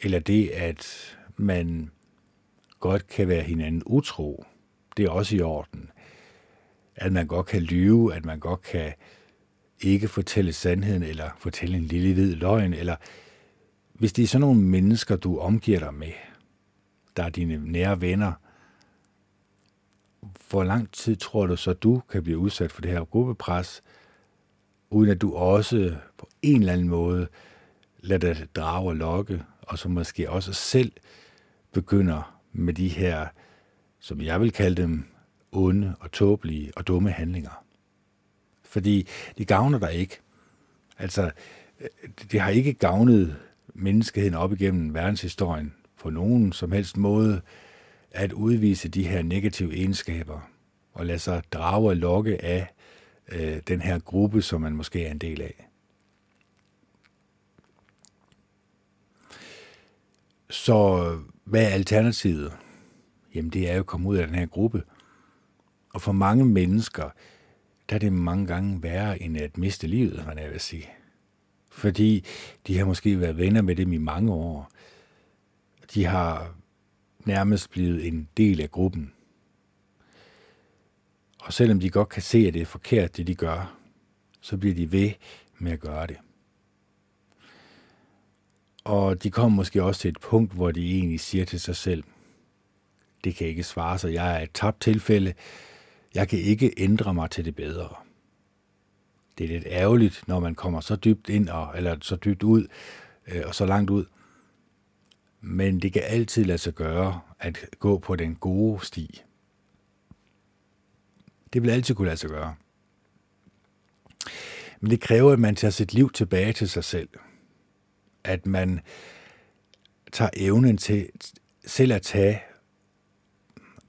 S1: eller det, at man godt kan være hinanden utro, det er også i orden. At man godt kan lyve, at man godt kan ikke fortælle sandheden, eller fortælle en lille hvid løgn, eller hvis det er sådan nogle mennesker, du omgiver dig med, der er dine nære venner, hvor lang tid tror du så, du kan blive udsat for det her gruppepres, uden at du også på en eller anden måde lader dig drage og lokke, og så måske også selv begynder med de her, som jeg vil kalde dem, onde og tåbelige og dumme handlinger. Fordi de gavner dig ikke. Altså, det har ikke gavnet menneskeheden op igennem verdenshistorien på nogen som helst måde at udvise de her negative egenskaber og lade sig drage og lokke af øh, den her gruppe, som man måske er en del af. Så hvad er alternativet? Jamen det er jo at komme ud af den her gruppe. Og for mange mennesker, der er det mange gange værre end at miste livet, man jeg vil sige. Fordi de har måske været venner med dem i mange år. De har nærmest blevet en del af gruppen. Og selvom de godt kan se, at det er forkert, det de gør, så bliver de ved med at gøre det. Og de kommer måske også til et punkt, hvor de egentlig siger til sig selv, det kan ikke svare sig, jeg er et tabt tilfælde, jeg kan ikke ændre mig til det bedre. Det er lidt ærgerligt, når man kommer så dybt ind, og, eller så dybt ud, øh, og så langt ud. Men det kan altid lade sig gøre at gå på den gode sti. Det vil altid kunne lade sig gøre. Men det kræver, at man tager sit liv tilbage til sig selv. At man tager evnen til selv at tage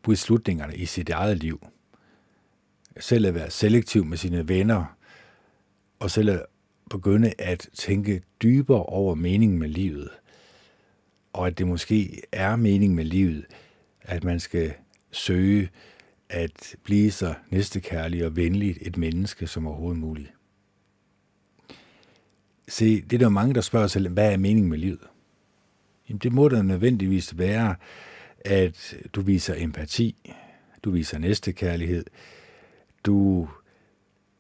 S1: beslutningerne i sit eget liv. Selv at være selektiv med sine venner, og selv at begynde at tænke dybere over meningen med livet. Og at det måske er meningen med livet, at man skal søge at blive så næstekærlig og venlig et menneske som overhovedet muligt. Se, det er der mange, der spørger sig, hvad er meningen med livet? Jamen, det må da nødvendigvis være, at du viser empati, du viser næstekærlighed, du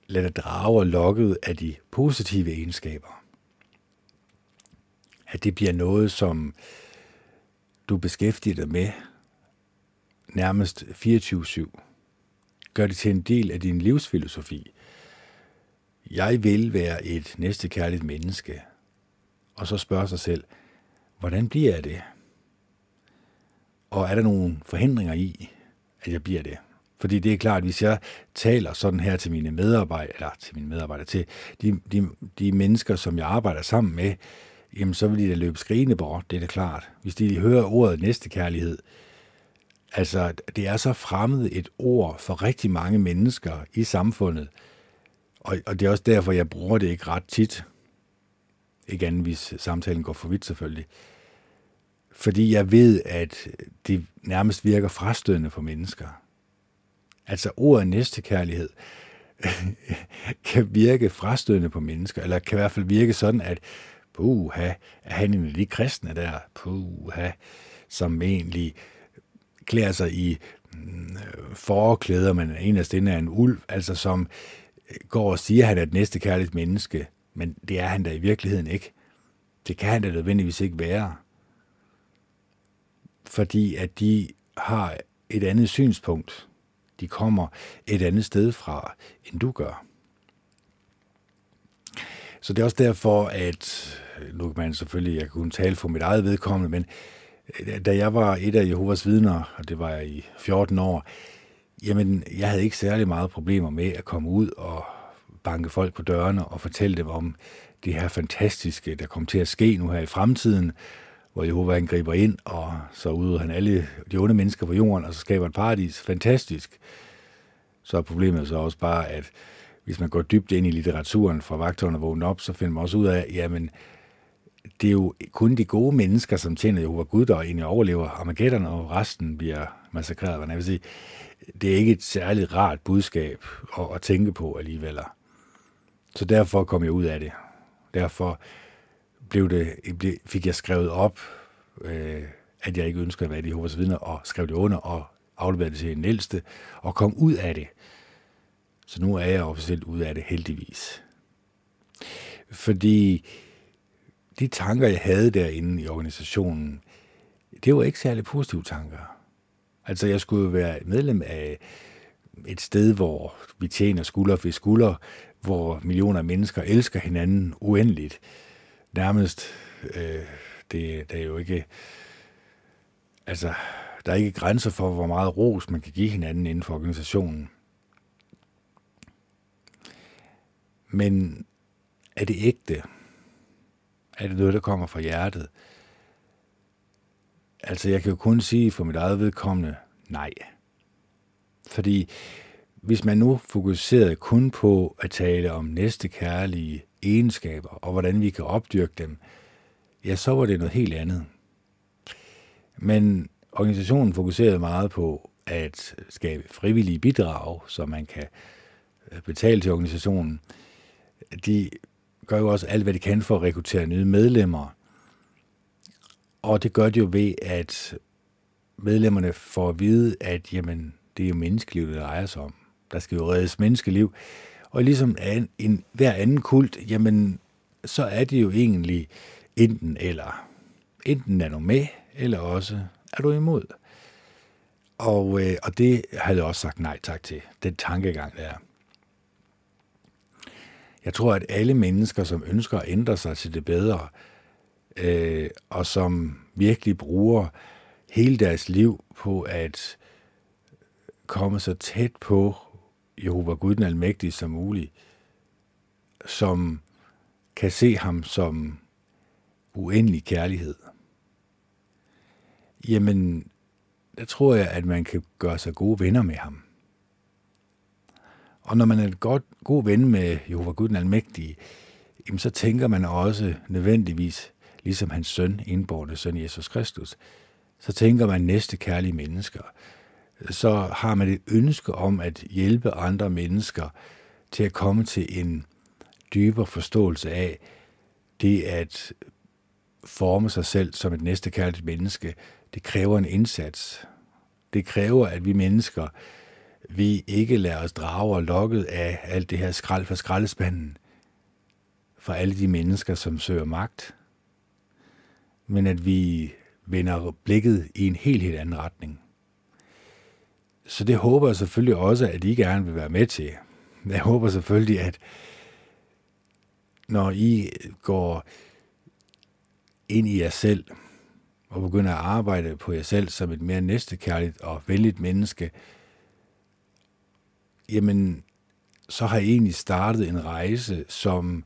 S1: lader dig drage og lokket af de positive egenskaber. At det bliver noget, som du beskæftiger dig med nærmest 24-7. Gør det til en del af din livsfilosofi. Jeg vil være et næstekærligt menneske. Og så spørge sig selv, hvordan bliver jeg det? Og er der nogle forhindringer i, at jeg bliver det? Fordi det er klart, at hvis jeg taler sådan her til mine medarbejdere, eller til mine medarbejdere, til de, de, de mennesker, som jeg arbejder sammen med, jamen så vil de da løbe skrigende bort, det er da klart. Hvis de hører ordet næstekærlighed, altså det er så fremmed et ord for rigtig mange mennesker i samfundet, og, og det er også derfor, jeg bruger det ikke ret tit. Ikke andet, hvis samtalen går for vidt selvfølgelig. Fordi jeg ved, at det nærmest virker frastødende for mennesker. Altså ordet næstekærlighed [laughs] kan virke frastødende på mennesker, eller kan i hvert fald virke sådan, at puha, er han en af de kristne der, puha, som egentlig klæder sig i mm, forklæder, men en af er en ulv, altså som går og siger, at han er et næstekærligt menneske, men det er han da i virkeligheden ikke. Det kan han da nødvendigvis ikke være. Fordi at de har et andet synspunkt de kommer et andet sted fra, end du gør. Så det er også derfor, at nu kan man selvfølgelig, jeg kunne tale for mit eget vedkommende, men øh, da jeg var et af Jehovas vidner, og det var jeg i 14 år, jamen, jeg havde ikke særlig meget problemer med at komme ud og banke folk på dørene og fortælle dem om det her fantastiske, der kommer til at ske nu her i fremtiden, hvor Jehova han griber ind, og så udrydder han alle de onde mennesker på jorden, og så skaber et paradis. Fantastisk. Så er problemet så også bare, at hvis man går dybt ind i litteraturen fra vagtårne og op, så finder man også ud af, jamen, det er jo kun de gode mennesker, som tjener Jehova Gud, der egentlig overlever Armageddon, og resten bliver massakreret. Hvad jeg vil sige, det er ikke et særligt rart budskab at, at tænke på alligevel. Så derfor kom jeg ud af det. Derfor blev det, fik jeg skrevet op, øh, at jeg ikke ønskede at være i Jehovas vidner, og skrev det under og afleverede det til en ældste, og kom ud af det. Så nu er jeg officielt ud af det heldigvis. Fordi de tanker, jeg havde derinde i organisationen, det var ikke særlig positive tanker. Altså, jeg skulle være medlem af et sted, hvor vi tjener skulder ved skulder, hvor millioner af mennesker elsker hinanden uendeligt nærmest, øh, det, det er jo ikke, altså, der er ikke grænser for, hvor meget ros man kan give hinanden inden for organisationen. Men er det ægte? Er det noget, der kommer fra hjertet? Altså, jeg kan jo kun sige for mit eget vedkommende, nej. Fordi hvis man nu fokuserede kun på at tale om næste kærlige egenskaber, og hvordan vi kan opdyrke dem, ja, så var det noget helt andet. Men organisationen fokuserede meget på at skabe frivillige bidrag, så man kan øh, betale til organisationen. De gør jo også alt, hvad de kan for at rekruttere nye medlemmer. Og det gør de jo ved, at medlemmerne får at vide, at jamen, det er jo menneskeliv, det drejer sig om. Der skal jo reddes menneskeliv. Og ligesom en, en, hver anden kult, jamen, så er det jo egentlig enten eller. Enten er du med, eller også er du imod. Og, øh, og det havde jeg også sagt nej tak til, den tankegang der. Jeg tror, at alle mennesker, som ønsker at ændre sig til det bedre, øh, og som virkelig bruger hele deres liv på at komme så tæt på Jehova Gud den Almægtige som muligt, som kan se ham som uendelig kærlighed. Jamen, der tror jeg, at man kan gøre sig gode venner med ham. Og når man er et godt, god ven med Jehova Gud den Almægtige, jamen så tænker man også nødvendigvis, ligesom hans søn, indborgte søn Jesus Kristus, så tænker man næste kærlige mennesker. Så har man et ønske om at hjælpe andre mennesker til at komme til en dybere forståelse af det at forme sig selv som et næstekærligt menneske. Det kræver en indsats. Det kræver, at vi mennesker, vi ikke lader os drage og lokket af alt det her skrald fra skraldespanden, for alle de mennesker, som søger magt, men at vi vender blikket i en helt, helt anden retning. Så det håber jeg selvfølgelig også, at I gerne vil være med til. Jeg håber selvfølgelig, at når I går ind i jer selv og begynder at arbejde på jer selv som et mere næstekærligt og venligt menneske, jamen, så har I egentlig startet en rejse, som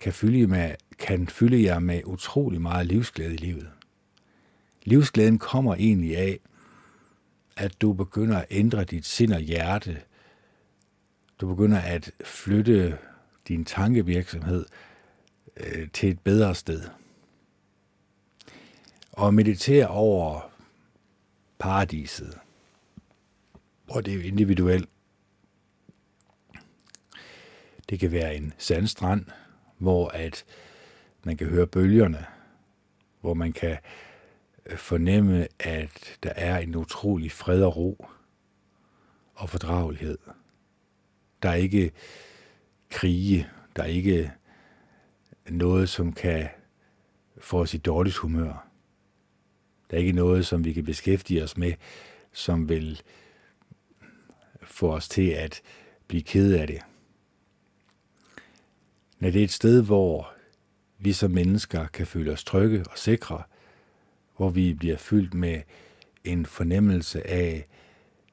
S1: kan fylde, med, kan fylde jer med utrolig meget livsglæde i livet. Livsglæden kommer egentlig af, at du begynder at ændre dit sind og hjerte. Du begynder at flytte din tankevirksomhed øh, til et bedre sted. Og meditere over paradiset, hvor det er individuelt. Det kan være en sandstrand, hvor at man kan høre bølgerne, hvor man kan øh, fornemme, at der er en utrolig fred og ro og fordragelighed. Der er ikke krige, der er ikke noget, som kan få os i dårligt humør. Der er ikke noget, som vi kan beskæftige os med, som vil få os til at blive ked af det. Når det er et sted, hvor vi som mennesker kan føle os trygge og sikre, hvor vi bliver fyldt med en fornemmelse af,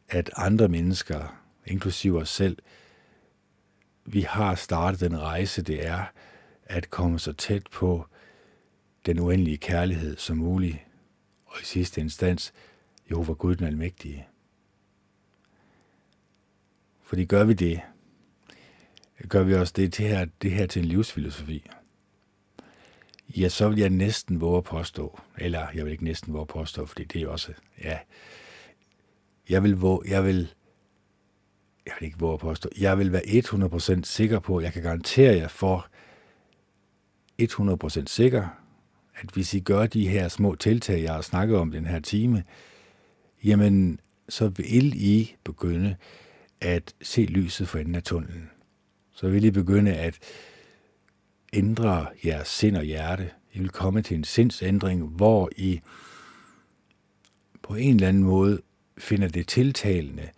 S1: at andre mennesker, inklusive os selv, vi har startet den rejse, det er at komme så tæt på den uendelige kærlighed som muligt, og i sidste instans, Jehova Gud den Almægtige. Fordi gør vi det, gør vi også det, det, her, det her til en livsfilosofi, ja, så vil jeg næsten våge at påstå, eller jeg vil ikke næsten våge at påstå, fordi det er også, ja, jeg vil, våge, jeg vil, jeg vil ikke våge at påstå, jeg vil være 100% sikker på, jeg kan garantere jer for, 100% sikker, at hvis I gør de her små tiltag, jeg har snakket om den her time, jamen, så vil I begynde at se lyset for enden af tunnelen. Så vil I begynde at ændre jeres sind og hjerte. I vil komme til en sindsændring, hvor I på en eller anden måde finder det tiltalende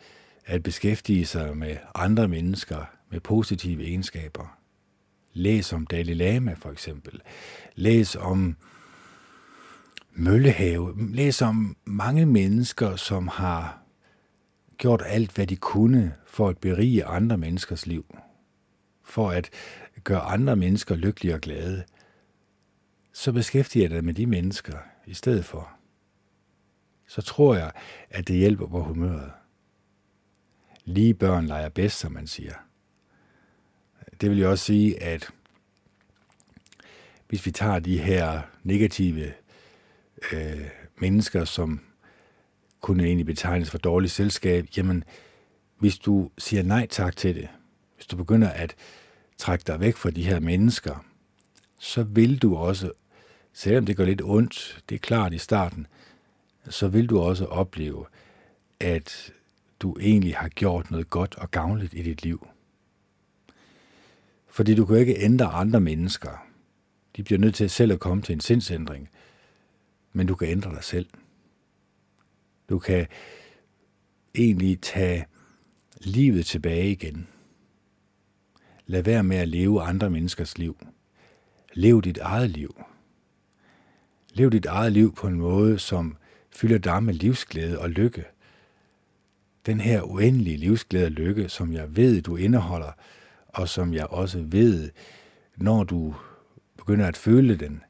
S1: at beskæftige sig med andre mennesker med positive egenskaber. Læs om Dalai Lama for eksempel. Læs om Møllehave. Læs om mange mennesker, som har gjort alt, hvad de kunne for at berige andre menneskers liv for at gøre andre mennesker lykkelige og glade, så beskæftiger jeg dig med de mennesker i stedet for. Så tror jeg, at det hjælper på humøret. Lige børn leger bedst, som man siger. Det vil jo også sige, at hvis vi tager de her negative øh, mennesker, som kunne egentlig betegnes for dårligt selskab, jamen hvis du siger nej tak til det, hvis du begynder at trække dig væk fra de her mennesker, så vil du også, selvom det gør lidt ondt, det er klart i starten, så vil du også opleve, at du egentlig har gjort noget godt og gavnligt i dit liv. Fordi du kan ikke ændre andre mennesker. De bliver nødt til selv at komme til en sindsændring. Men du kan ændre dig selv. Du kan egentlig tage livet tilbage igen. Lad være med at leve andre menneskers liv. Lev dit eget liv. Lev dit eget liv på en måde, som fylder dig med livsglæde og lykke. Den her uendelige livsglæde og lykke, som jeg ved, du indeholder, og som jeg også ved, når du begynder at føle den,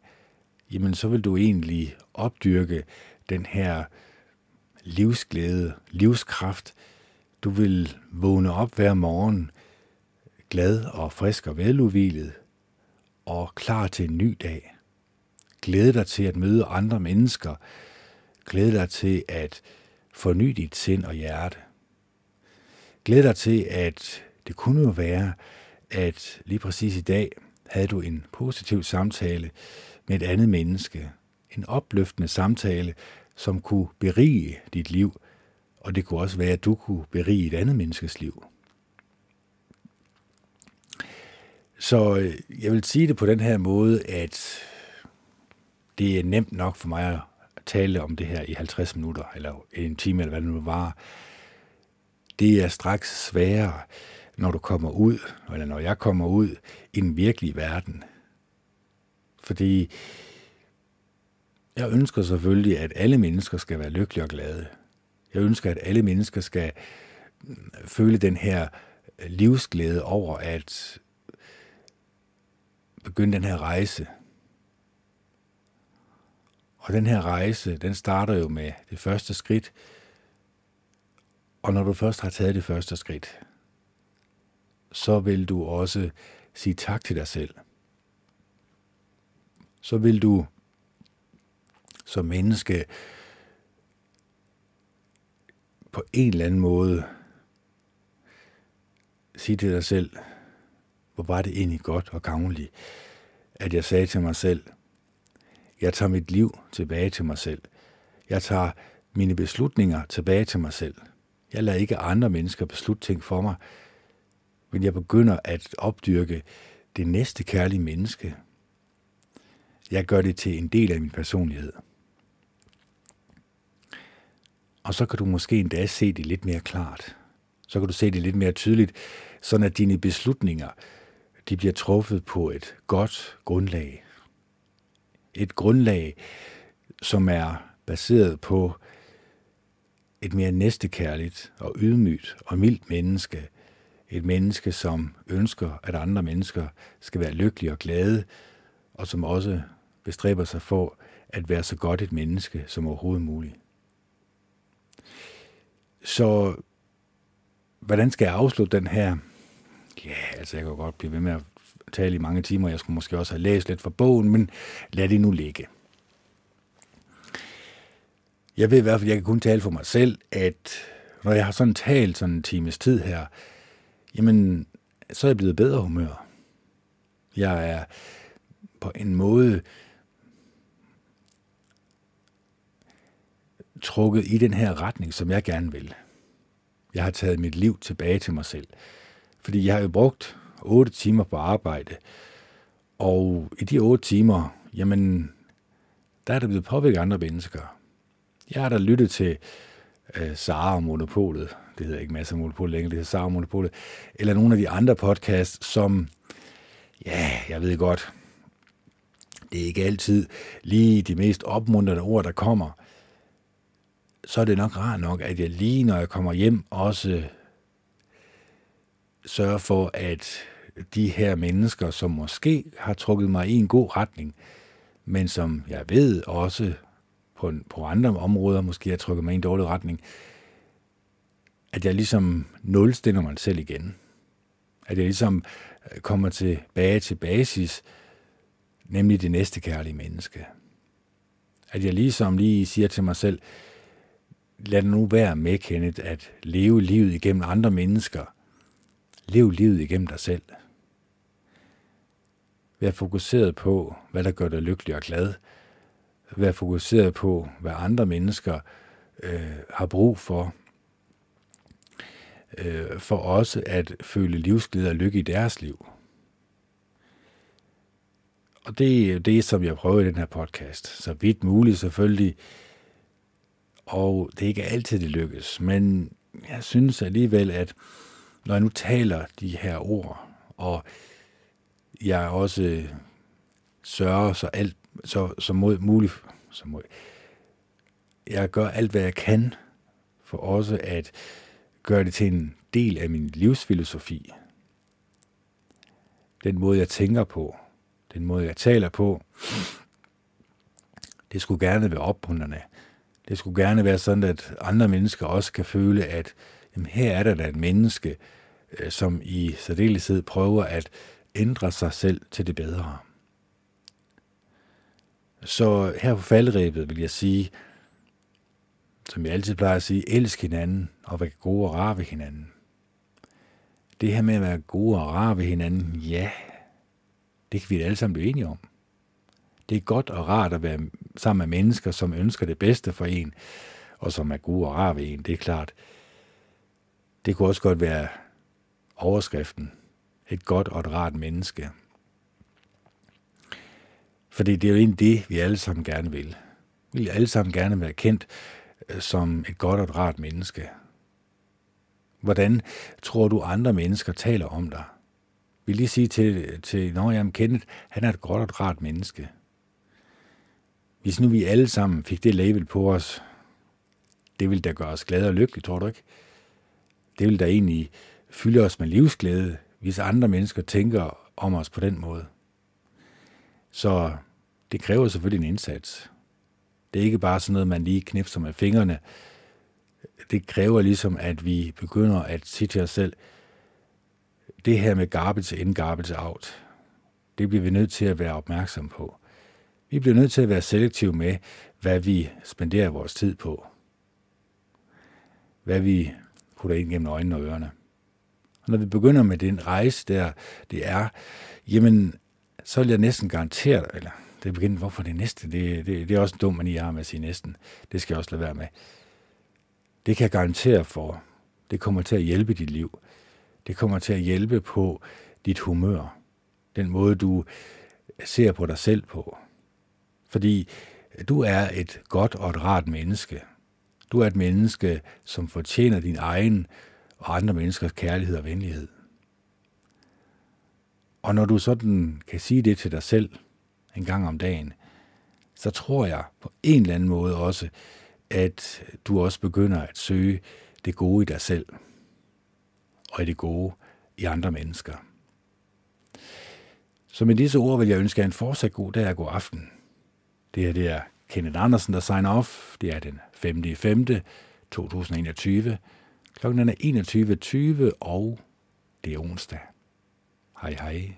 S1: jamen så vil du egentlig opdyrke den her livsglæde, livskraft. Du vil vågne op hver morgen glad og frisk og veludvilet og klar til en ny dag. Glæde dig til at møde andre mennesker. Glæde dig til at forny dit sind og hjerte. Glæde dig til, at det kunne jo være, at lige præcis i dag havde du en positiv samtale med et andet menneske. En opløftende samtale, som kunne berige dit liv, og det kunne også være, at du kunne berige et andet menneskes liv. Så øh, jeg vil sige det på den her måde, at det er nemt nok for mig at tale om det her i 50 minutter, eller en time, eller hvad det nu var. Det er straks sværere, når du kommer ud, eller når jeg kommer ud i den virkelige verden. Fordi jeg ønsker selvfølgelig, at alle mennesker skal være lykkelige og glade. Jeg ønsker, at alle mennesker skal mm, føle den her øh, livsglæde over at begynde den her rejse. Og den her rejse, den starter jo med det første skridt. Og når du først har taget det første skridt, så vil du også sige tak til dig selv. Så vil du som menneske på en eller anden måde sige til dig selv, hvor var det egentlig godt og gavnligt, at jeg sagde til mig selv, jeg tager mit liv tilbage til mig selv. Jeg tager mine beslutninger tilbage til mig selv. Jeg lader ikke andre mennesker beslutte ting for mig, men jeg begynder at opdyrke det næste kærlige menneske. Jeg gør det til en del af min personlighed. Og så kan du måske endda se det lidt mere klart. Så kan du se det lidt mere tydeligt, sådan at dine beslutninger, de bliver truffet på et godt grundlag. Et grundlag, som er baseret på et mere næstekærligt og ydmygt og mildt menneske. Et menneske, som ønsker, at andre mennesker skal være lykkelige og glade, og som også bestræber sig for at være så godt et menneske som overhovedet muligt. Så hvordan skal jeg afslutte den her? Ja, altså jeg kan godt blive ved med at tale i mange timer. Jeg skulle måske også have læst lidt fra bogen, men lad det nu ligge. Jeg ved i hvert fald, jeg kan kun tale for mig selv, at når jeg har sådan talt sådan en times tid her, jamen, så er jeg blevet bedre humør. Jeg er på en måde trukket i den her retning, som jeg gerne vil. Jeg har taget mit liv tilbage til mig selv. Fordi jeg har jo brugt 8 timer på arbejde, og i de 8 timer, jamen, der er der blevet påvirket andre mennesker. Jeg har da lyttet til øh, Sara og Monopolet, det hedder ikke masser af Monopolet længere, det hedder Sara og Monopolet, eller nogle af de andre podcasts, som, ja, jeg ved godt, det er ikke altid lige de mest opmuntrende ord, der kommer, så er det nok rart nok, at jeg lige når jeg kommer hjem også sørge for, at de her mennesker, som måske har trukket mig i en god retning, men som jeg ved også på, på andre områder måske har trukket mig i en dårlig retning, at jeg ligesom nulstiller mig selv igen. At jeg ligesom øh, kommer tilbage til basis, nemlig det næste kærlige menneske. At jeg ligesom lige siger til mig selv, lad det nu være med, Kenneth, at leve livet igennem andre mennesker. Lev livet igennem dig selv. Vær fokuseret på, hvad der gør dig lykkelig og glad. Vær fokuseret på, hvad andre mennesker øh, har brug for. Øh, for også at føle livsglæde og lykke i deres liv. Og det er det, som jeg prøver i den her podcast. Så vidt muligt selvfølgelig og det er ikke altid, det lykkes. Men jeg synes alligevel, at når jeg nu taler de her ord, og jeg også øh, sørger så alt så, så mod, muligt, så mod, jeg gør alt, hvad jeg kan, for også at gøre det til en del af min livsfilosofi. Den måde, jeg tænker på, den måde, jeg taler på, det skulle gerne være opmuntrende. Det skulle gerne være sådan, at andre mennesker også kan føle, at jamen, her er der da et menneske, Øh, som i særdeleshed prøver at ændre sig selv til det bedre. Så her på faldrebet vil jeg sige, som jeg altid plejer at sige, elsk hinanden og vær gode og rare ved hinanden. Det her med at være gode og rare ved hinanden, ja, det kan vi alle sammen blive enige om. Det er godt og rart at være sammen med mennesker, som ønsker det bedste for en, og som er gode og rare ved en, det er klart. Det kunne også godt være overskriften. Et godt og et rart menneske. Fordi det er jo egentlig det, vi alle sammen gerne vil. Vi vil alle sammen gerne være kendt øh, som et godt og et rart menneske. Hvordan tror du, andre mennesker taler om dig? vil lige sige til, til når jeg Kenneth, han er et godt og et rart menneske. Hvis nu vi alle sammen fik det label på os, det ville da gøre os glade og lykkelige, tror du ikke? Det ville da egentlig fylde os med livsglæde, hvis andre mennesker tænker om os på den måde. Så det kræver selvfølgelig en indsats. Det er ikke bare sådan noget, man lige knipser med fingrene. Det kræver ligesom, at vi begynder at sige til os selv, det her med garbage in, garbage out, det bliver vi nødt til at være opmærksom på. Vi bliver nødt til at være selektive med, hvad vi spenderer vores tid på. Hvad vi putter ind gennem øjnene og ørerne. Når vi begynder med den rejse der, det er, jamen, så vil jeg næsten garantere, eller det er hvorfor det næste, det, det, det er også en dum mani, jeg har med at sige næsten. Det skal jeg også lade være med. Det kan jeg garantere for. Det kommer til at hjælpe dit liv. Det kommer til at hjælpe på dit humør. Den måde, du ser på dig selv på. Fordi du er et godt og et rart menneske. Du er et menneske, som fortjener din egen og andre menneskers kærlighed og venlighed. Og når du sådan kan sige det til dig selv en gang om dagen, så tror jeg på en eller anden måde også, at du også begynder at søge det gode i dig selv og i det gode i andre mennesker. Så med disse ord vil jeg ønske jer en fortsat god dag og god aften. Det her det er Kenneth Andersen, der signer off. Det er den 5. 5. 2021. Klokken er 21.20, og det er onsdag. Hej hej.